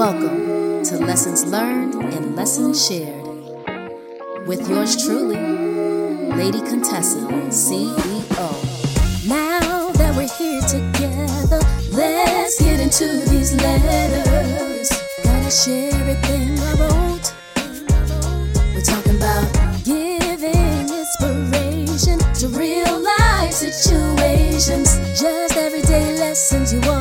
Welcome to Lessons Learned and Lessons Shared with yours truly, Lady Contessa, CEO. Now that we're here together, let's get into these letters. Gotta share everything I wrote. We're talking about giving inspiration to real life situations, just everyday lessons you wanna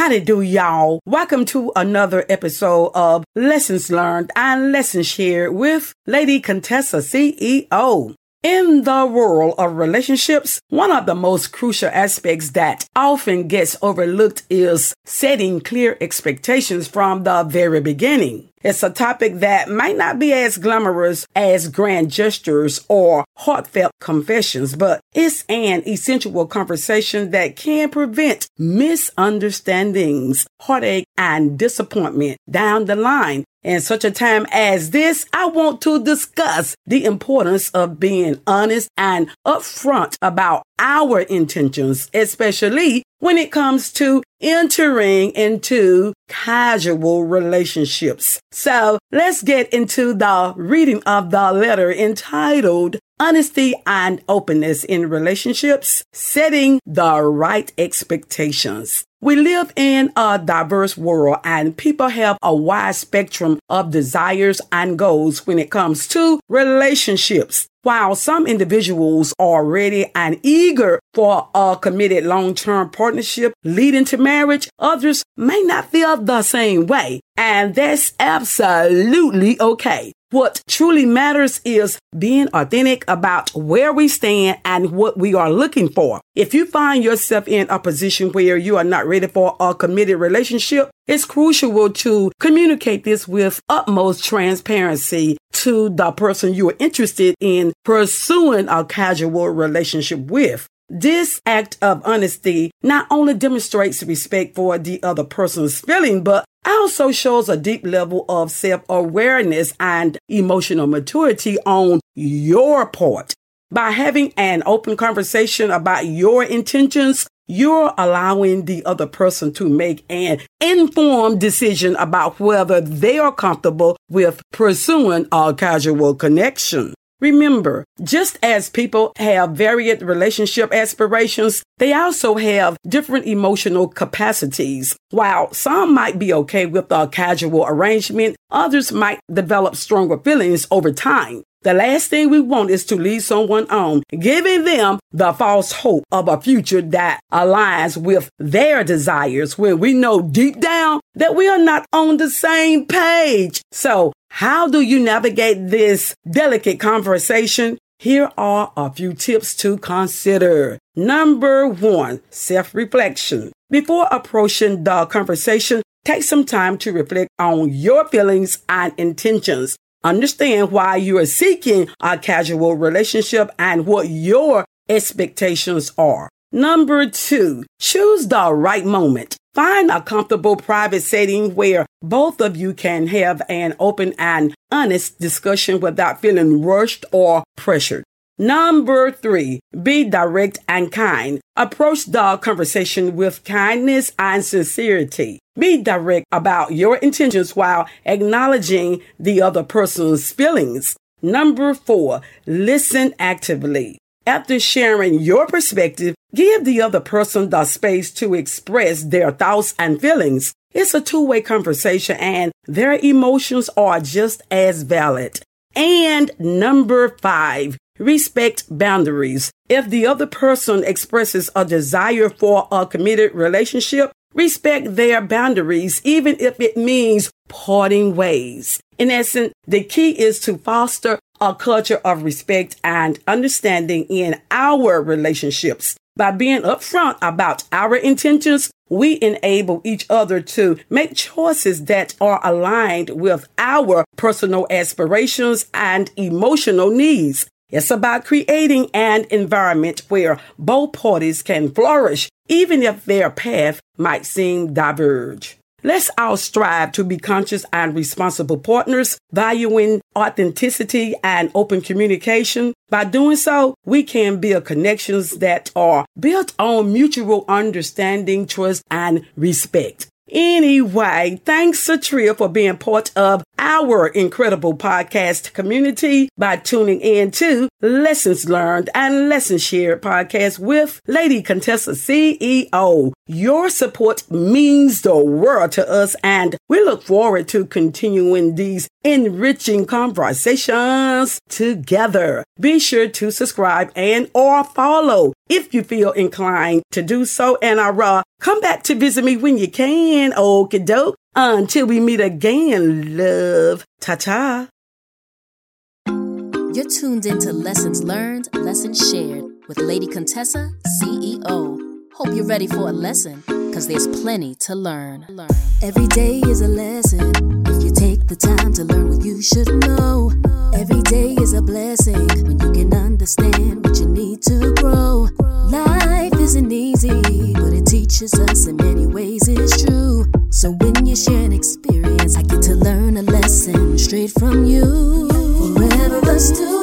Howdy do y'all. Welcome to another episode of Lessons Learned and Lessons Shared with Lady Contessa CEO. In the world of relationships, one of the most crucial aspects that often gets overlooked is setting clear expectations from the very beginning. It's a topic that might not be as glamorous as grand gestures or heartfelt confessions, but it's an essential conversation that can prevent misunderstandings, heartache, and disappointment down the line. In such a time as this, I want to discuss the importance of being honest and upfront about our intentions, especially when it comes to entering into casual relationships. So let's get into the reading of the letter entitled Honesty and Openness in Relationships, Setting the Right Expectations. We live in a diverse world and people have a wide spectrum of desires and goals when it comes to relationships. While some individuals are ready and eager for a committed long-term partnership leading to marriage, others may not feel the same way. And that's absolutely okay. What truly matters is being authentic about where we stand and what we are looking for. If you find yourself in a position where you are not ready for a committed relationship, it's crucial to communicate this with utmost transparency to the person you are interested in pursuing a casual relationship with. This act of honesty not only demonstrates respect for the other person's feeling, but also shows a deep level of self awareness and emotional maturity on your part. By having an open conversation about your intentions, you're allowing the other person to make an informed decision about whether they are comfortable with pursuing a casual connection. Remember, just as people have varied relationship aspirations, they also have different emotional capacities. While some might be okay with a casual arrangement, others might develop stronger feelings over time. The last thing we want is to lead someone on, giving them the false hope of a future that aligns with their desires when we know deep down that we are not on the same page. So how do you navigate this delicate conversation? Here are a few tips to consider. Number one, self reflection. Before approaching the conversation, take some time to reflect on your feelings and intentions. Understand why you are seeking a casual relationship and what your expectations are. Number two, choose the right moment. Find a comfortable private setting where both of you can have an open and honest discussion without feeling rushed or pressured. Number three, be direct and kind. Approach the conversation with kindness and sincerity. Be direct about your intentions while acknowledging the other person's feelings. Number four, listen actively. After sharing your perspective, give the other person the space to express their thoughts and feelings. It's a two way conversation and their emotions are just as valid. And number five, respect boundaries. If the other person expresses a desire for a committed relationship, respect their boundaries, even if it means parting ways. In essence, the key is to foster a culture of respect and understanding in our relationships. By being upfront about our intentions, we enable each other to make choices that are aligned with our personal aspirations and emotional needs. It's about creating an environment where both parties can flourish, even if their path might seem diverge. Let's all strive to be conscious and responsible partners, valuing authenticity and open communication. By doing so, we can build connections that are built on mutual understanding, trust, and respect. Anyway, thanks Satria for being part of our incredible podcast community by tuning in to Lessons Learned and Lessons Shared podcast with Lady Contessa CEO. Your support means the world to us and we look forward to continuing these enriching conversations together. Be sure to subscribe and or follow if you feel inclined to do so. And I uh, come back to visit me when you can. Okie doke. Until we meet again, love. Ta ta. You're tuned into Lessons Learned, Lessons Shared with Lady Contessa, CEO. Hope you're ready for a lesson, because there's plenty to learn. Every day is a lesson if you take the time to learn what you should know. Every day is a blessing when you can understand what you need to grow. Life isn't easy, but it teaches us in many ways, it's true. So when you experience, I get to learn a lesson straight from you. Forever a student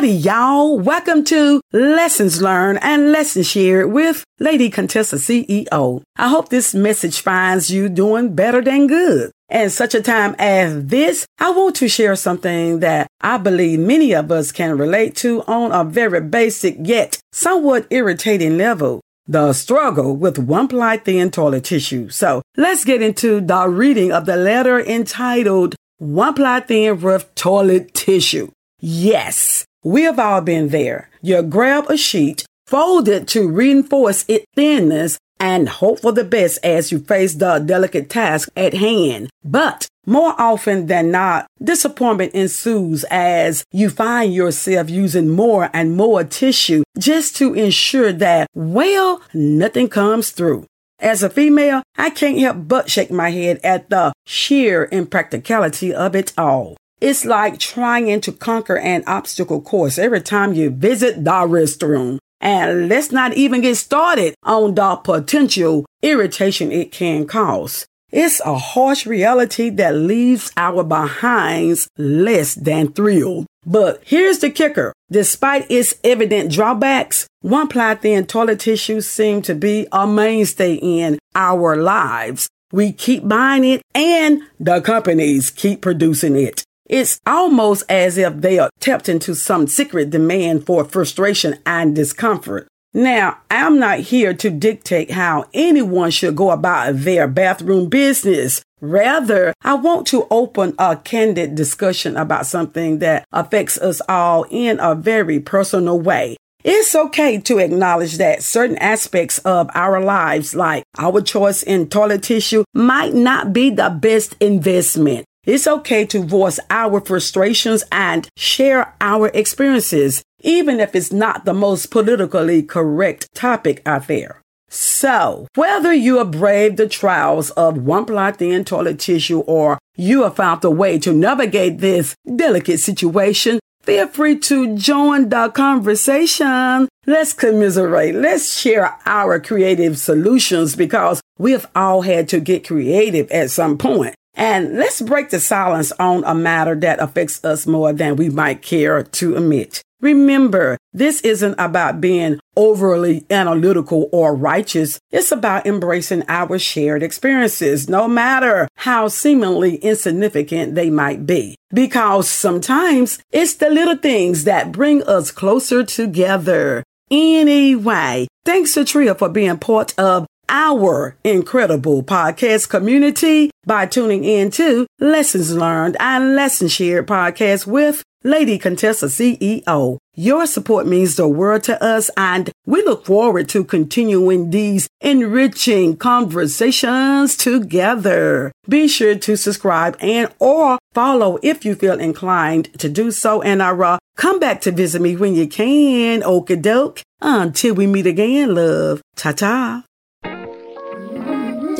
Howdy, y'all. Welcome to Lessons Learned and Lessons Shared with Lady Contessa CEO. I hope this message finds you doing better than good. And such a time as this, I want to share something that I believe many of us can relate to on a very basic yet somewhat irritating level. The struggle with one ply thin toilet tissue. So let's get into the reading of the letter entitled One Ply Thin Rough Toilet Tissue. Yes, we have all been there. You grab a sheet, fold it to reinforce its thinness, and hope for the best as you face the delicate task at hand. But more often than not, disappointment ensues as you find yourself using more and more tissue just to ensure that, well, nothing comes through. As a female, I can't help but shake my head at the sheer impracticality of it all. It's like trying to conquer an obstacle course every time you visit the restroom. And let's not even get started on the potential irritation it can cause. It's a harsh reality that leaves our behinds less than thrilled. But here's the kicker. Despite its evident drawbacks, one ply thin toilet tissue seems to be a mainstay in our lives. We keep buying it and the companies keep producing it. It's almost as if they are tapped into some secret demand for frustration and discomfort. Now, I'm not here to dictate how anyone should go about their bathroom business. Rather, I want to open a candid discussion about something that affects us all in a very personal way. It's okay to acknowledge that certain aspects of our lives, like our choice in toilet tissue, might not be the best investment. It's okay to voice our frustrations and share our experiences, even if it's not the most politically correct topic out there. So, whether you have braved the trials of one ply thin toilet tissue or you have found a way to navigate this delicate situation, feel free to join the conversation. Let's commiserate. Let's share our creative solutions because we've all had to get creative at some point. And let's break the silence on a matter that affects us more than we might care to admit. Remember, this isn't about being overly analytical or righteous. It's about embracing our shared experiences, no matter how seemingly insignificant they might be. Because sometimes it's the little things that bring us closer together. Anyway, thanks to Tria for being part of our incredible podcast community by tuning in to Lessons Learned and Lessons Shared podcast with Lady Contessa CEO. Your support means the world to us and we look forward to continuing these enriching conversations together. Be sure to subscribe and or follow if you feel inclined to do so and I come back to visit me when you can. Okie doke. Until we meet again, love. Ta ta.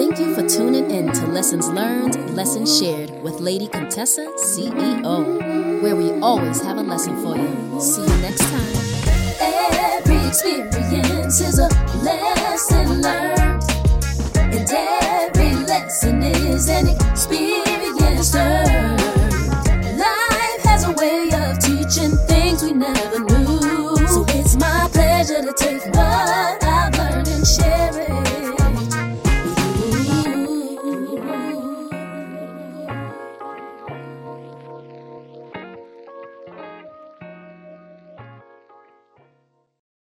Thank you for tuning in to Lessons Learned, Lessons Shared with Lady Contessa, CEO, where we always have a lesson for you. See you next time. Every experience is a lesson learned, and every lesson is an experience learned. Life has a way of teaching things we never knew, so it's my pleasure to take